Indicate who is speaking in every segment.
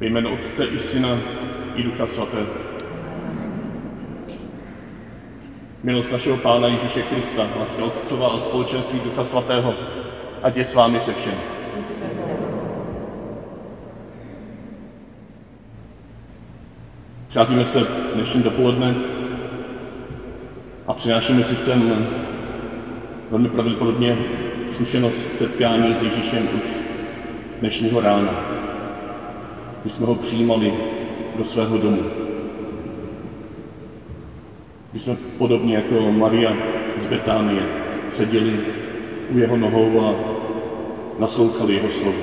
Speaker 1: Ve jménu Otce i Syna i Ducha Svatého. Milost našeho Pána Ježíše Krista, láska Otcova a společenství Ducha Svatého, ať je s vámi se všemi. Scházíme se dnešní dopoledne a přinášíme si sem velmi pravděpodobně zkušenost setkání s Ježíšem už dnešního rána, kdy jsme ho přijímali do svého domu. Kdy jsme podobně jako Maria z Betánie seděli u jeho nohou a naslouchali jeho slovu.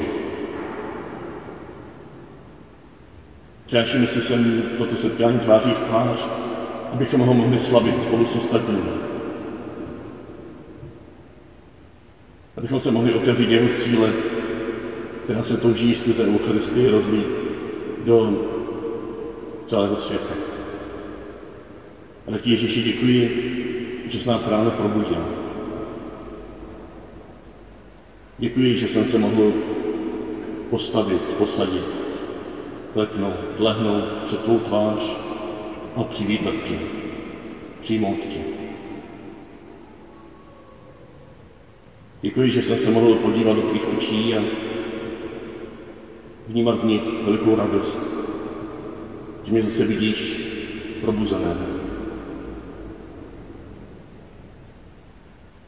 Speaker 1: Přinášíme si sem toto setkání tváří v tvář, abychom ho mohli slavit spolu s ostatními. Abychom se mohli otevřít jeho síle, která se touží skrze Eucharistii rozlít do celého světa. A tak ti Ježíši děkuji, že jsi nás ráno probudil. Děkuji, že jsem se mohl postavit, posadit, kleknout, lehnout před tvou tvář a přivítat tě, přijmout tě. Děkuji, že jsem se mohl podívat do tvých očí a vnímat v nich velikou radost, že mě zase vidíš probuzené.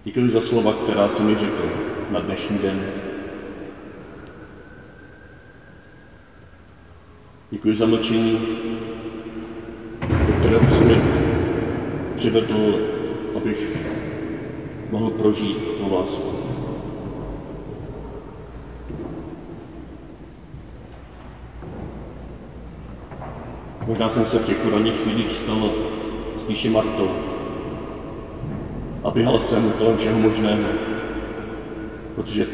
Speaker 1: Děkuji za slova, která jsi mi řekl na dnešní den. Děkuji za mlčení, do kterého mi přivedl, abych mohl prožít tu lásku. Možná jsem se v těchto ranních chvílích stal spíše Martou a běhal jsem kolem všeho možného, protože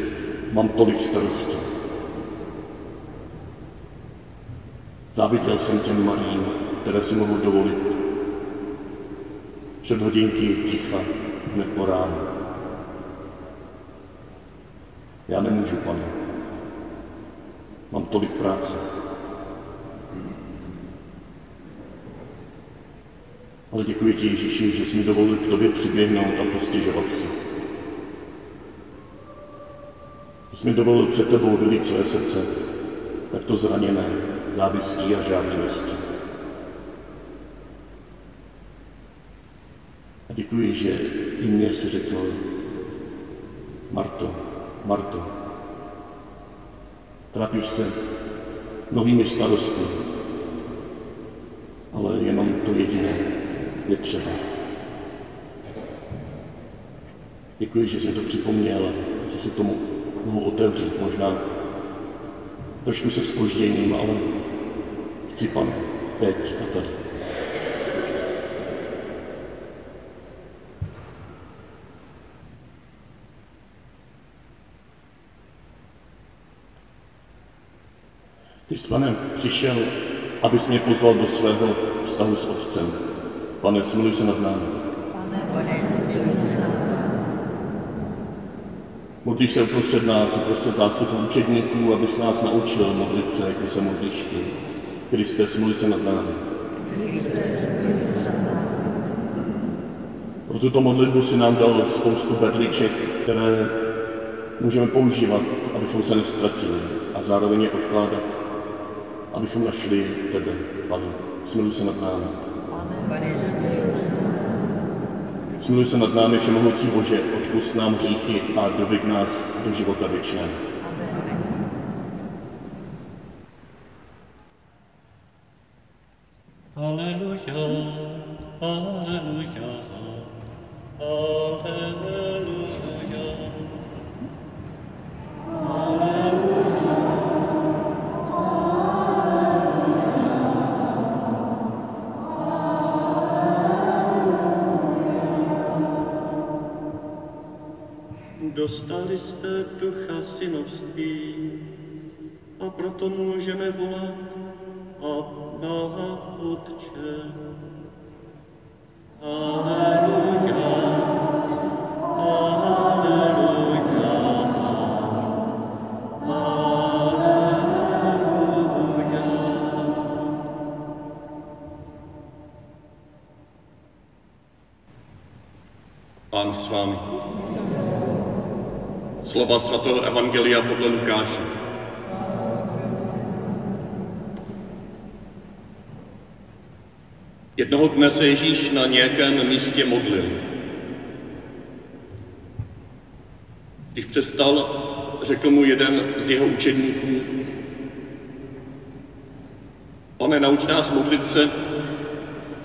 Speaker 1: mám tolik starostí. Záviděl jsem těm malým, které si mohu dovolit. Před hodinky ticha, hned po ránu. Já nemůžu, pane. Mám tolik práce. Ale děkuji ti, Ježíši, že jsi mi dovolil k tobě přiběhnout a postěžovat si. Že jsi mi dovolil před tebou vylít své srdce, takto zraněné, závistí a žádlivostí. A děkuji, že i mě si řekl, Marto, Marto, trápíš se novými starostmi, ale jenom to jediné je třeba. Děkuji, že jsi to připomněl, že si tomu mohu otevřít, možná trošku se spožděním, ale chci, pane, teď a tady. Ty jsi, pane, přišel, abys mě pozval do svého vztahu s Otcem. Pane, smiluj se nad námi. Modlíš se uprostřed nás, uprostřed zástupu učedníků, abys nás naučil modlit se, jako se modlíš ty. Kriste, smiluj se nad námi. Pro tuto modlitbu si nám dal spoustu berliček, které můžeme používat, abychom se nestratili a zároveň je odkládat, abychom našli tebe, Pane. Smiluj se nad námi. Smiluj se nad námi, Všemohoucí Bože, odpust nám hříchy a dobyk nás do života věčného.
Speaker 2: Dostali jste ducha synovství a proto můžeme volat Abba Otče.
Speaker 1: Evangelia podle Lukáše. Jednoho dne se Ježíš na nějakém místě modlil. Když přestal, řekl mu jeden z jeho učedníků, Pane, nauč nás modlit se,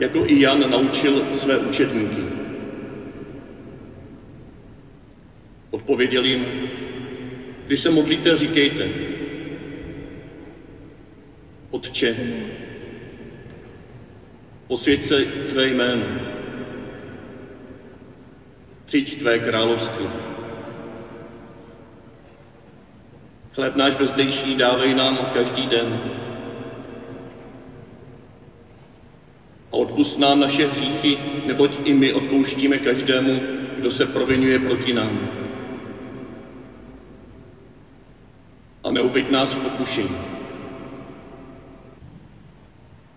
Speaker 1: jako i Jan naučil své učedníky. Odpověděl jim, když se modlíte, říkejte, Otče, posvěď se tvé jméno, přijď tvé království. Chléb náš bezdejší dávej nám každý den. A odpust nám naše hříchy, neboť i my odpouštíme každému, kdo se provinuje proti nám. A neuveď nás v pokušení.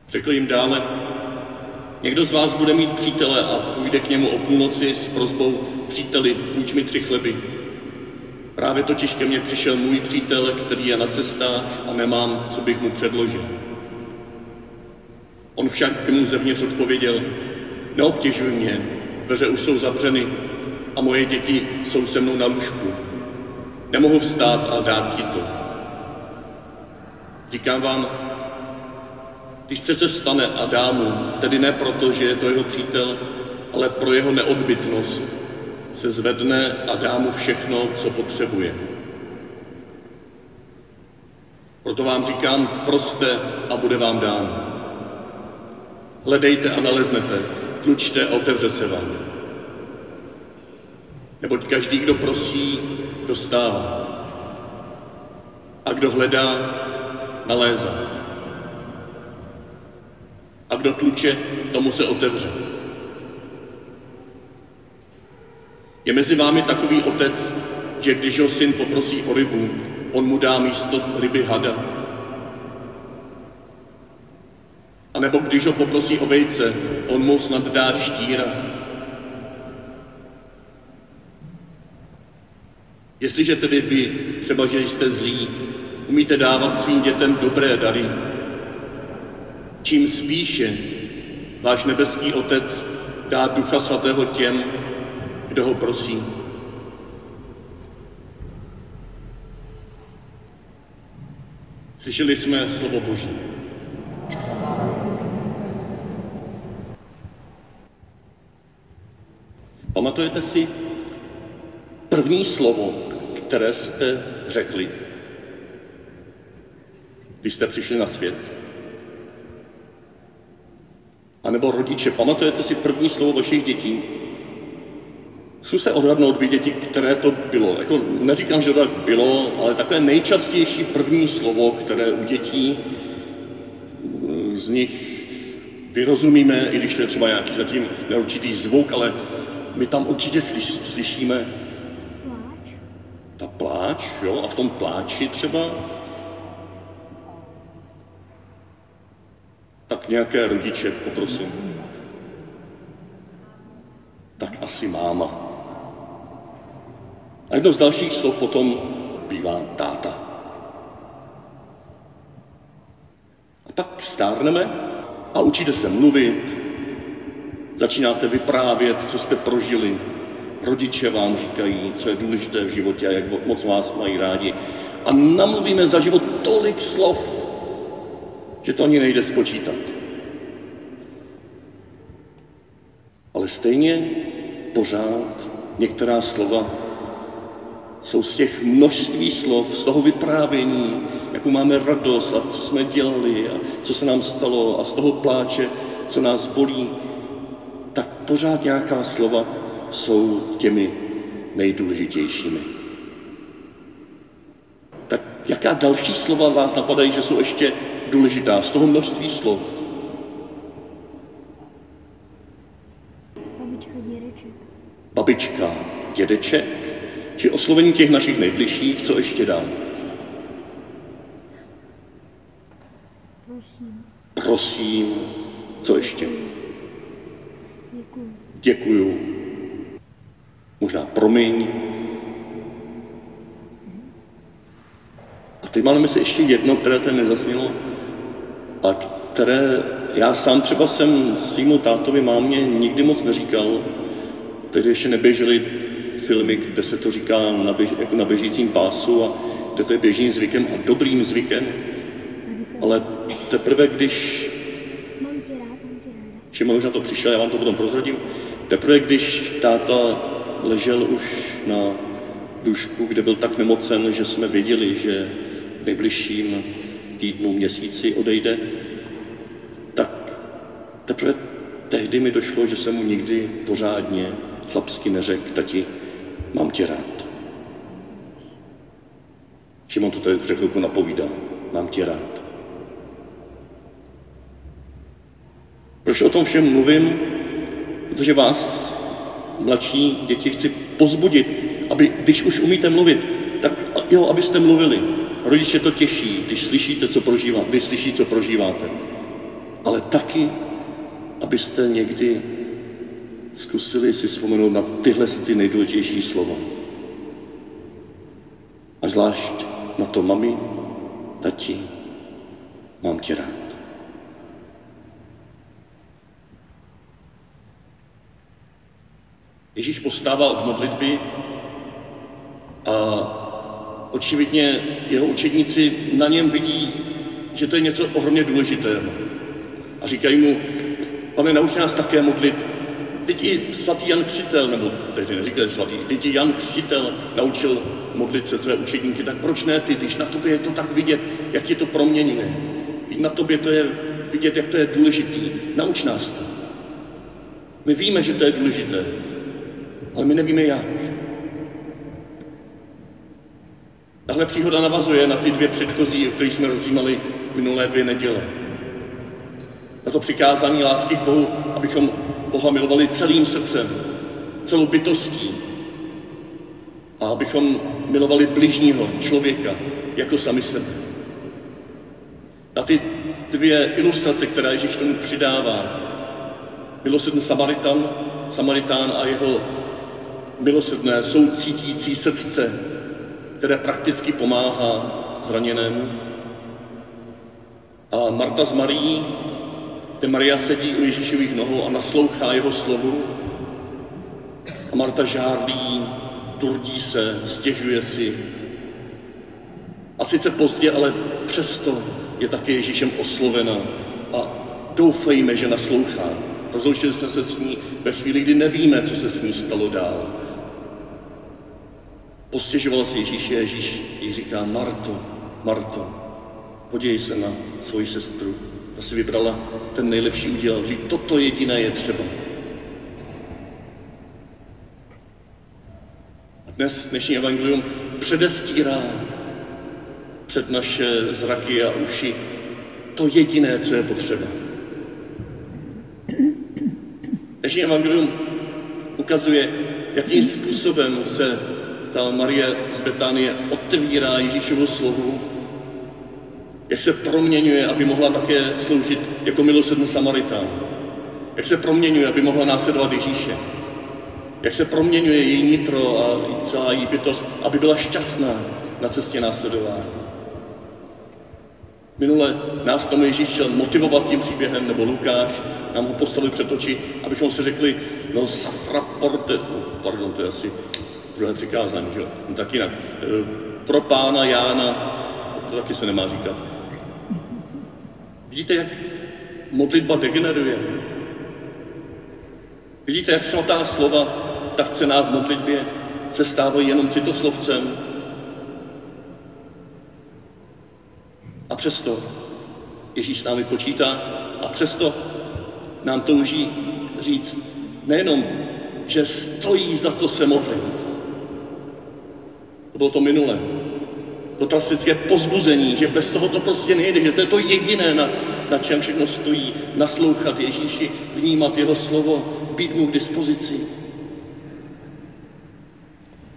Speaker 1: Řekl jim dále, někdo z vás bude mít přítele a půjde k němu o půlnoci s prozbou, příteli, půjč mi tři chleby. Právě totiž ke mně přišel můj přítel, který je na cestách a nemám, co bych mu předložil. On však mu zevnitř odpověděl, neobtěžuj mě, dveře už jsou zavřeny a moje děti jsou se mnou na lůžku. Nemohu vstát a dát ti to. Říkám vám, když přece vstane a dá mu, tedy ne proto, že je to jeho přítel, ale pro jeho neodbytnost, se zvedne a dá mu všechno, co potřebuje. Proto vám říkám, proste a bude vám dáno. Hledejte a naleznete, tlučte a otevře se vám. Neboť každý, kdo prosí, dostává. A kdo hledá, nalézá. A kdo tluče, tomu se otevře. Je mezi vámi takový otec, že když ho syn poprosí o rybu, on mu dá místo ryby hada. A nebo když ho poprosí o vejce, on mu snad dá štíra. Jestliže tedy vy, třeba že jste zlí, umíte dávat svým dětem dobré dary, čím spíše váš nebeský Otec dá Ducha Svatého těm, kdo ho prosí. Slyšeli jsme slovo Boží. Pamatujete si první slovo, které jste řekli, když jste přišli na svět? A nebo rodiče, pamatujete si první slovo vašich dětí? Zkuste odhadnout vy děti, které to bylo. Jako, neříkám, že to tak bylo, ale takové nejčastější první slovo, které u dětí z nich vyrozumíme, i když to je třeba nějaký zatím neurčitý zvuk, ale my tam určitě slyš, slyšíme
Speaker 3: pláč,
Speaker 1: jo, a v tom pláči třeba tak nějaké rodiče, poprosím. Tak asi máma. A jedno z dalších slov potom bývá táta. A pak stárneme a učíte se mluvit, začínáte vyprávět, co jste prožili. Rodiče vám říkají, co je důležité v životě a jak moc vás mají rádi. A namluvíme za život tolik slov, že to ani nejde spočítat. Ale stejně pořád některá slova jsou z těch množství slov, z toho vyprávění, jakou máme radost a co jsme dělali a co se nám stalo a z toho pláče, co nás bolí, tak pořád nějaká slova jsou těmi nejdůležitějšími. Tak jaká další slova vás napadají, že jsou ještě důležitá z toho množství slov?
Speaker 3: Babička, dědeček.
Speaker 1: Babička, dědeček, či oslovení těch našich nejbližších, co ještě dál?
Speaker 3: Prosím.
Speaker 1: Prosím, co ještě?
Speaker 3: Děkuji.
Speaker 1: Děkuju. Možná promiň. A teď máme se ještě jedno, které tady nezasnělo, a které já sám třeba jsem svýmu tátovi mámě nikdy moc neříkal, tehdy ještě neběžely filmy, kde se to říká na, běž, jako na běžícím pásu a kde to je běžným zvykem a dobrým zvykem, ale teprve když. Šimon už na to přišel, já vám to potom prozradím. Teprve když táta ležel už na dušku, kde byl tak nemocen, že jsme věděli, že v nejbližším týdnu, měsíci odejde, tak teprve tehdy mi došlo, že jsem mu nikdy pořádně chlapsky neřekl, tati, mám tě rád. Šimon to tady před chvilku napovídá, mám tě rád. Proč o tom všem mluvím? Protože vás, mladší děti, chci pozbudit, aby, když už umíte mluvit, tak jo, abyste mluvili. Rodiče to těší, když slyšíte, co prožíváte, když slyší, co prožíváte. Ale taky, abyste někdy zkusili si vzpomenout na tyhle ty nejdůležitější slova. A zvlášť na to, mami, tati, mám tě rád. Ježíš postával od modlitby a očividně jeho učedníci na něm vidí, že to je něco ohromně důležitého. A říkají mu, pane, nauč nás také modlit. Teď i svatý Jan Křtitel, nebo tehdy neříkali svatý, teď i Jan Křtitel naučil modlit se své učedníky, tak proč ne ty, když na tobě je to tak vidět, jak je to proměněné. Když na tobě to je vidět, jak to je důležitý. Nauč nás to. My víme, že to je důležité, ale my nevíme jak. Tahle příhoda navazuje na ty dvě předchozí, o kterých jsme rozjímali minulé dvě neděle. Na to přikázání lásky k Bohu, abychom Boha milovali celým srdcem, celou bytostí a abychom milovali bližního člověka jako sami sebe. Na ty dvě ilustrace, které Ježíš tomu přidává, milosrdný Samaritan, Samaritán a jeho milosrdné, soucítící srdce, které prakticky pomáhá zraněnému. A Marta z Marií, kde Maria sedí u Ježíšových nohou a naslouchá jeho slovu. A Marta žárlí, turdí se, stěžuje si. A sice pozdě, ale přesto je také Ježíšem oslovena a doufejme, že naslouchá. Rozloučili jsme se s ní ve chvíli, kdy nevíme, co se s ní stalo dál. Postěžoval si Ježíš, Ježíš jí říká, Marto, Marto, podívej se na svoji sestru. Ta si vybrala ten nejlepší úděl. Říká, toto jediné je třeba. A dnes dnešní evangelium předestírá před naše zraky a uši to jediné, co je potřeba. Dnešní evangelium ukazuje, jakým způsobem se ta Marie z Betánie otevírá Ježíšovu slovu, jak se proměňuje, aby mohla také sloužit jako milosrdný Samaritán. Jak se proměňuje, aby mohla následovat Ježíše. Jak se proměňuje její nitro a celá její bytost, aby byla šťastná na cestě následování. Minule nás tomu Ježíš chtěl motivovat tím příběhem, nebo Lukáš nám ho postavil před oči, abychom si řekli, no safra porte, pardon, to je asi druhé přikázání, že jo? No, tak jinak. E, pro pána Jána, to taky se nemá říkat. Vidíte, jak modlitba degeneruje? Vidíte, jak svatá slova, tak cená v modlitbě, se stávají jenom citoslovcem? A přesto Ježíš s námi počítá a přesto nám touží říct nejenom, že stojí za to se modlit, bylo to minulé. To klasické pozbuzení, že bez toho to prostě nejde, že to je to jediné, na, na čem všechno stojí. Naslouchat Ježíši, vnímat jeho slovo, být mu k dispozici.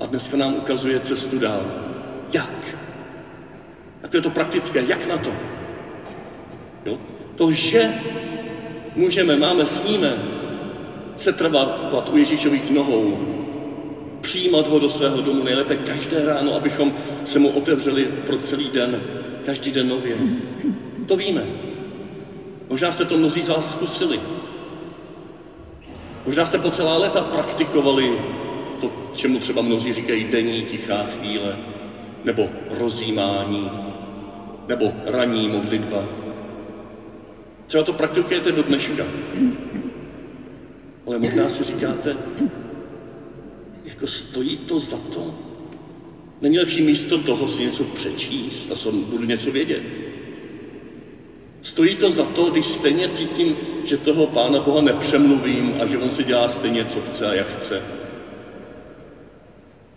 Speaker 1: A dneska nám ukazuje cestu dál. Jak? A to je to praktické. Jak na to? Jo? To, že můžeme, máme, sníme, se trvat u Ježíšových nohou, přijímat ho do svého domu nejlépe každé ráno, abychom se mu otevřeli pro celý den, každý den nově. To víme. Možná jste to mnozí z vás zkusili. Možná jste po celá léta praktikovali to, čemu třeba mnozí říkají denní tichá chvíle, nebo rozjímání, nebo ranní modlitba. Třeba to praktikujete do dneška. Ale možná si říkáte, jako stojí to za to? Není lepší místo toho si něco přečíst a budu něco vědět? Stojí to za to, když stejně cítím, že toho Pána Boha nepřemluvím a že on si dělá stejně, co chce a jak chce.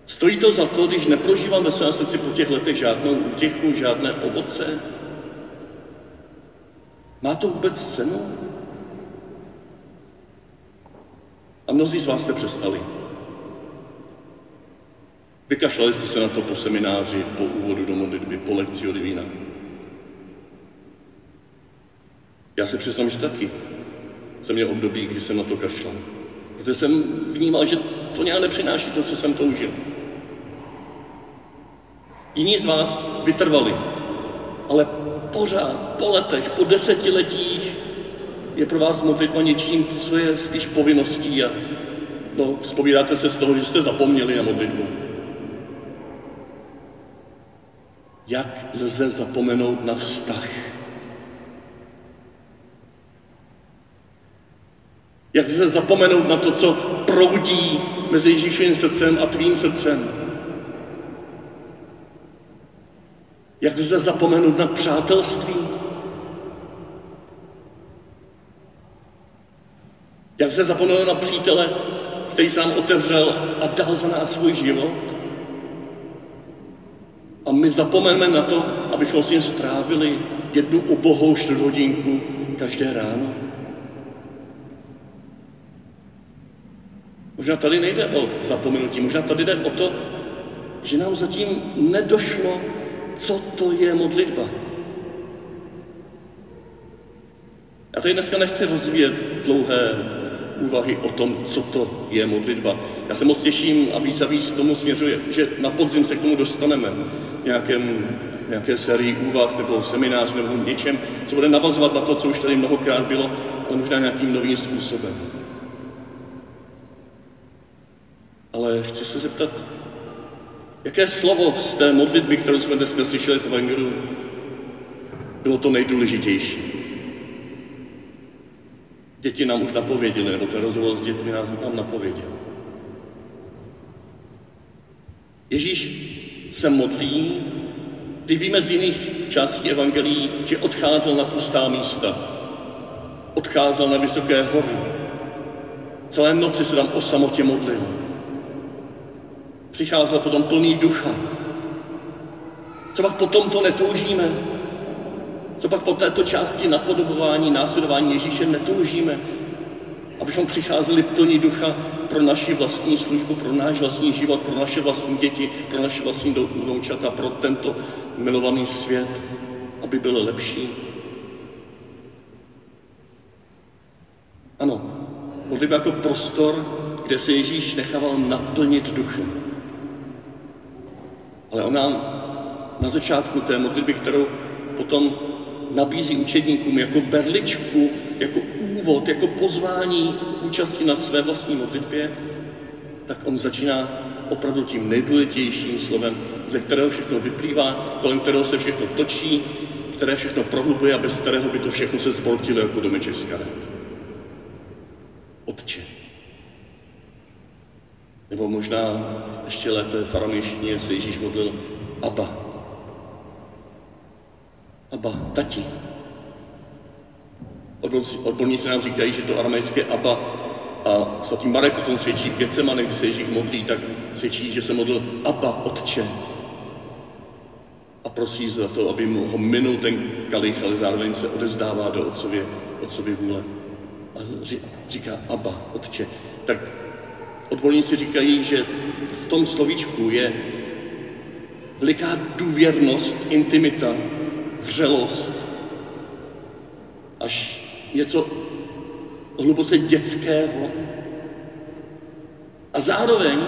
Speaker 1: Stojí to za to, když neprožívám ve svém srdci po těch letech žádnou útěchu, žádné ovoce? Má to vůbec cenu? A mnozí z vás jste přestali. Vykašlali jste se na to po semináři, po úvodu do modlitby, po lekci od Divína. Já se přiznám, že taky jsem měl období, kdy jsem na to kašlal. Protože jsem vnímal, že to nějak nepřináší to, co jsem toužil. Jiní z vás vytrvali, ale pořád, po letech, po desetiletích je pro vás modlitba něčím, co je spíš povinností a no, se z toho, že jste zapomněli na modlitbu. Jak lze zapomenout na vztah? Jak lze zapomenout na to, co proudí mezi Ježíšovým srdcem a tvým srdcem? Jak lze zapomenout na přátelství? Jak lze zapomenout na přítele, který se nám otevřel a dal za nás svůj život? A my zapomeneme na to, abychom s ním strávili jednu ubohou čtvrthodinku každé ráno. Možná tady nejde o zapomenutí, možná tady jde o to, že nám zatím nedošlo, co to je modlitba. Já tady dneska nechci rozvíjet dlouhé úvahy o tom, co to je modlitba. Já se moc těším a víc a víc tomu směřuje, že na podzim se k tomu dostaneme v nějakém, nějaké sérii úvah nebo seminář nebo něčem, co bude navazovat na to, co už tady mnohokrát bylo, ale možná nějakým novým způsobem. Ale chci se zeptat, jaké slovo z té modlitby, kterou jsme dneska slyšeli v Evangeliu, bylo to nejdůležitější. Děti nám už napověděli, nebo ten rozhovor s dětmi nám napověděl. Ježíš se modlí, ty víme z jiných částí Evangelií, že odcházel na pustá místa, odcházel na vysoké hory, celé noci se tam o samotě modlil. Přicházel potom plný ducha. Co pak potom to netoužíme? Co pak po této části napodobování, následování Ježíše netoužíme? Abychom přicházeli plní ducha pro naši vlastní službu, pro náš vlastní život, pro naše vlastní děti, pro naše vlastní vnoučata, pro tento milovaný svět, aby byl lepší. Ano, modlitba jako prostor, kde se Ježíš nechával naplnit duchem. Ale on nám na začátku té modlitby, kterou potom nabízí učedníkům jako berličku, jako úvod, jako pozvání k účasti na své vlastní modlitbě, tak on začíná opravdu tím nejdůležitějším slovem, ze kterého všechno vyplývá, kolem kterého se všechno točí, které všechno prohlubuje a bez kterého by to všechno se zbortilo jako domeček z. Otče. Nebo možná ještě lépe v aramejštině se Ježíš modlil Abba. Abba, tati. Odborníci nám říkají, že to aramejské Abba a svatý Marek o tom svědčí Gecemane, kdy se Ježíš modlí, tak svědčí, že se modlil Abba, Otče. A prosí za to, aby mu ho minul ten kalich, ale zároveň se odezdává do otcově, otcově vůle. A říká Abba, Otče. Tak Odborníci říkají, že v tom slovíčku je veliká důvěrnost, intimita, vřelost, až něco hluboce dětského. A zároveň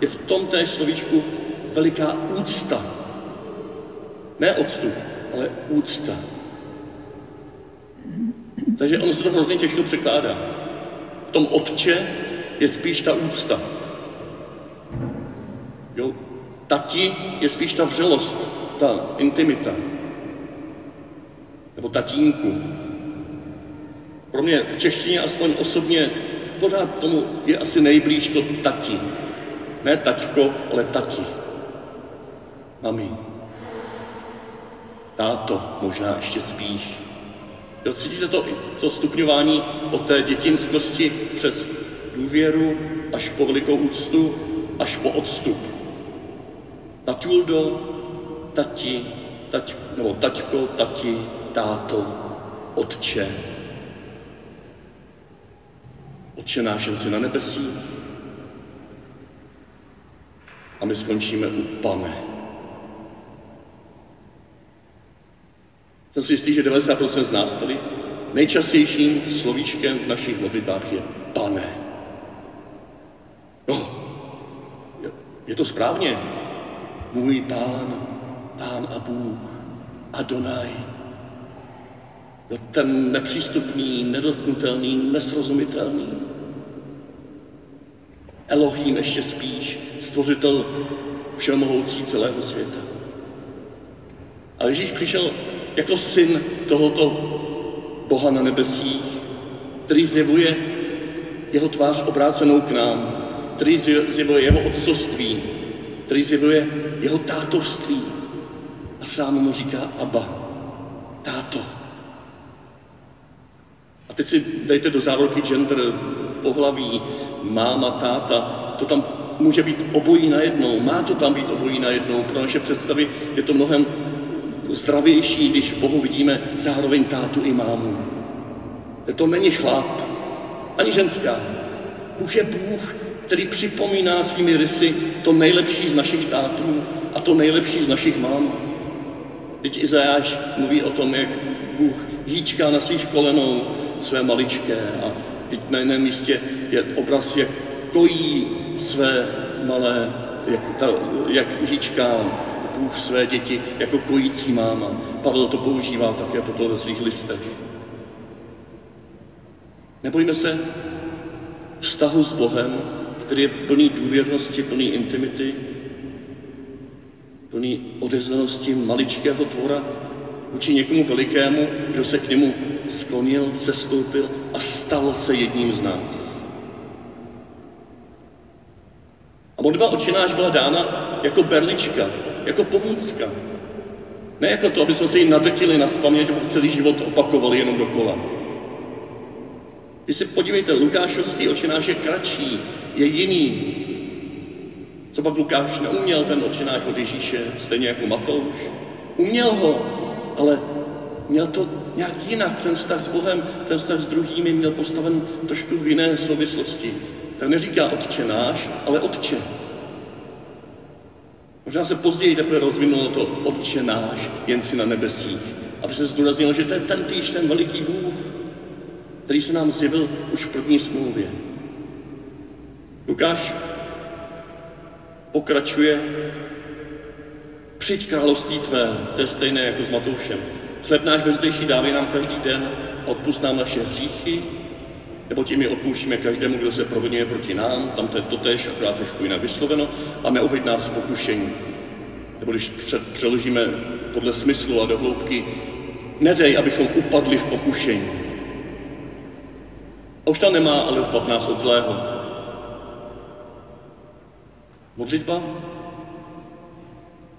Speaker 1: je v tom té slovíčku veliká úcta. Ne odstup, ale úcta. Takže ono se to hrozně těžko překládá. V tom otče je spíš ta úcta. Jo? Tati je spíš ta vřelost, ta intimita. Nebo tatínku. Pro mě v češtině aspoň osobně pořád tomu je asi nejblíž to tati. Ne taťko, ale tati. Mami. Táto možná ještě spíš. Jo, cítíte to, to stupňování od té dětinskosti přes důvěru až po velikou úctu, až po odstup. Taťuldo, tati, tať, nebo taťko, tati, táto, otče. Otče náš si na nebesích. A my skončíme u pane. Jsem si jistý, že 90% z nás tady nejčastějším slovíčkem v našich modlitbách je pane. No, je, je to správně. Můj pán, pán a Bůh, Adonaj. No, ten nepřístupný, nedotknutelný, nesrozumitelný. Elohim ještě spíš, stvořitel všemohoucí celého světa. A Ježíš přišel jako syn tohoto Boha na nebesích, který zjevuje jeho tvář obrácenou k nám, který zjevuje jeho otcovství, který zjevuje jeho tátovství a sám mu říká Abba, táto. A teď si dejte do závorky gender, pohlaví, máma, táta, to tam může být obojí najednou, má to tam být obojí najednou, pro naše představy je to mnohem zdravější, když v Bohu vidíme zároveň tátu i mámu. To není chlap, ani ženská. Bůh je Bůh, který připomíná svými rysy to nejlepší z našich tátů a to nejlepší z našich mám. Teď Izajáš mluví o tom, jak Bůh hýčká na svých kolenou své maličké a teď na jiném místě je obraz, jak kojí své malé, jak, ta, jak hýčká Bůh své děti jako kojící máma. Pavel to používá také toto ve svých listech. Nebojíme se vztahu s Bohem, který je plný důvěrnosti, plný intimity, plný odezvanosti maličkého tvora vůči někomu velikému, kdo se k němu sklonil, sestoupil a stal se jedním z nás. A modlitba očináš byla dána jako berlička, jako pomůcka. Ne jako to, aby jsme se ji nadrtili na spaměť a celý život opakovali jenom dokola. Když si podívejte, Lukášovský očináš je kratší, je jiný. Co pak Lukáš neuměl ten očináš od Ježíše, stejně jako Matouš? Uměl ho, ale měl to nějak jinak, ten vztah s Bohem, ten vztah s druhými měl postaven trošku v jiné souvislosti. Tak neříká otče náš, ale otče. Možná se později teprve rozvinulo to Otče náš, jen si na nebesích. Aby se zdůraznilo, že to je ten týž, ten veliký Bůh, který se nám zjevil už v první smlouvě. Lukáš pokračuje, přijď království tvé, to je stejné jako s Matoušem. Chleb náš vezdejší dávej nám každý den, odpust nám naše hříchy, nebo tím je odpouštíme každému, kdo se provinuje proti nám, tam to je totéž, akorát trošku jinak vysloveno, a neuveď nás v pokušení. Nebo když přeložíme podle smyslu a do hloubky, nedej, abychom upadli v pokušení. A už tam nemá, ale zbav nás od zlého. Modlitba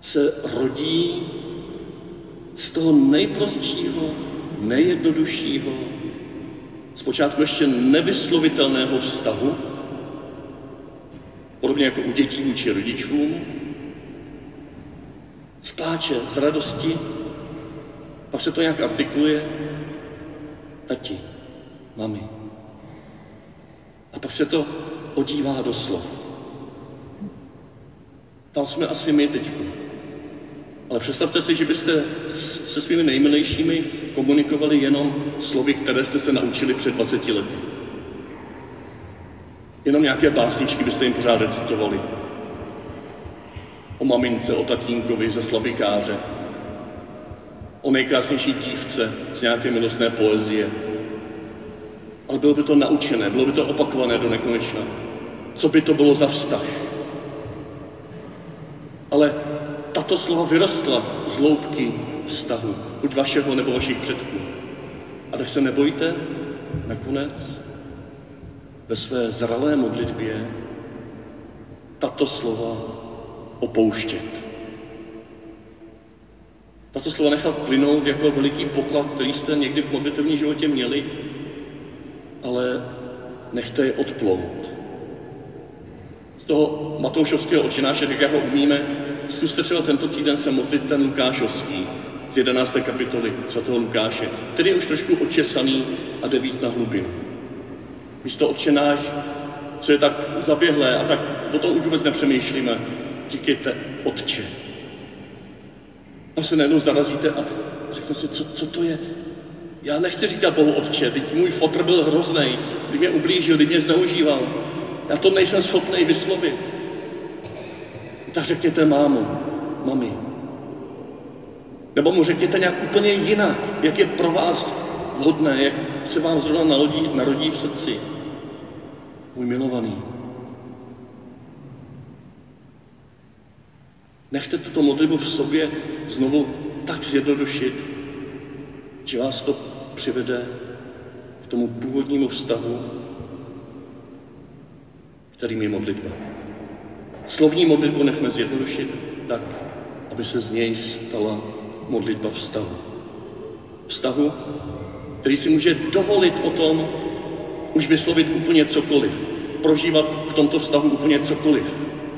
Speaker 1: se rodí z toho nejprostšího, nejjednoduššího, zpočátku ještě nevyslovitelného vztahu, podobně jako u dětí vůči rodičům, spláče z radosti, pak se to nějak artikuluje, tati, mami. A pak se to odívá do slov. Tam jsme asi my teďko. Ale představte si, že byste se svými nejmilejšími komunikovali jenom slovy, které jste se naučili před 20 lety. Jenom nějaké básničky byste jim pořád recitovali. o mamince, o tatínkovi ze slabikáře, o nejkrásnější dívce z nějaké milostné poezie. Ale bylo by to naučené, bylo by to opakované do nekonečna. Co by to bylo za vztah? Ale tato slova vyrostla z loupky vztahu, buď vašeho nebo vašich předků. A tak se nebojte nakonec ve své zralé modlitbě tato slova opouštět. Tato slova nechat plynout jako veliký poklad, který jste někdy v modlitevním životě měli, ale nechte je odplout. Z toho Matoušovského očináše, jak ho umíme, zkuste třeba tento týden se modlit ten Lukášovský z 11. kapitoly svatého Lukáše, který je už trošku očesaný a jde víc na hlubinu. Místo odčenáš, co je tak zaběhlé a tak do toho už vůbec nepřemýšlíme, říkejte Otče. A se najednou zarazíte a řeknete si, co, co to je? Já nechci říkat Bohu Otče, teď můj fotr byl hrozný, kdy mě ublížil, kdy mě zneužíval. Já to nejsem schopný vyslovit. Tak řekněte mámo, mami. Nebo mu řekněte nějak úplně jinak, jak je pro vás vhodné, jak se vám zrovna narodí, narodí v srdci. Můj milovaný. Nechte tuto modlitbu v sobě znovu tak zjednodušit, že vás to přivede k tomu původnímu vztahu, kterým je modlitba. Slovní modlitbu nechme zjednodušit tak, aby se z něj stala modlitba vztahu. Vztahu, který si může dovolit o tom už vyslovit úplně cokoliv, prožívat v tomto vztahu úplně cokoliv,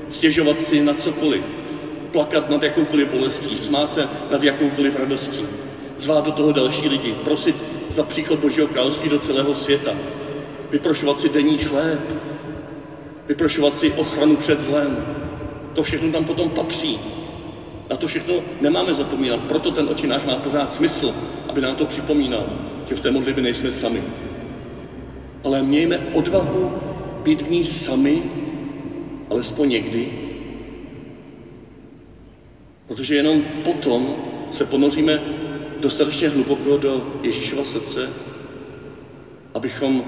Speaker 1: stěžovat si na cokoliv, plakat nad jakoukoliv bolestí, smát se nad jakoukoliv radostí, zvát do toho další lidi, prosit za příchod Božího království do celého světa, vyprošovat si denní chléb, vyprošovat si ochranu před zlem. To všechno tam potom patří. Na to všechno nemáme zapomínat, proto ten očinář má pořád smysl, aby nám to připomínal, že v té modlitbě nejsme sami. Ale mějme odvahu být v ní sami, alespoň někdy, protože jenom potom se ponoříme dostatečně hluboko do Ježíšova srdce, abychom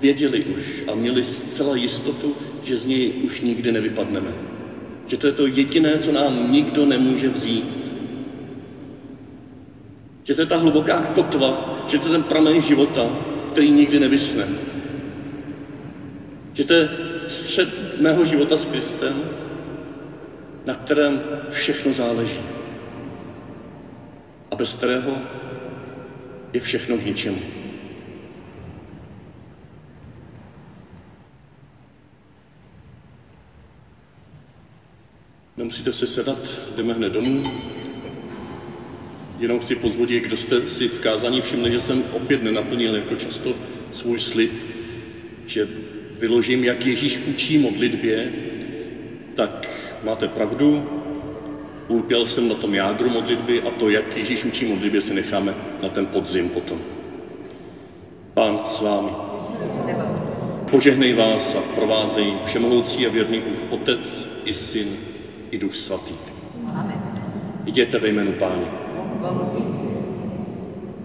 Speaker 1: věděli už a měli zcela jistotu, že z něj už nikdy nevypadneme. Že to je to jediné, co nám nikdo nemůže vzít. Že to je ta hluboká kotva, že to je ten pramen života, který nikdy nevyschne. Že to je střed mého života s Kristem, na kterém všechno záleží. A bez kterého je všechno k ničemu. Nemusíte se sedat, jdeme hned domů. Jenom chci pozvodit, kdo jste si v kázání všimli, že jsem opět nenaplnil jako často svůj slib, že vyložím, jak Ježíš učí modlitbě, tak máte pravdu, ulpěl jsem na tom jádru modlitby a to, jak Ježíš učí modlitbě, si necháme na ten podzim potom. Pán s vámi. Požehnej vás a provázej všemohoucí a věrný Bůh Otec i Syn i Duch Svatý. Amen. Jděte ve jménu Páně.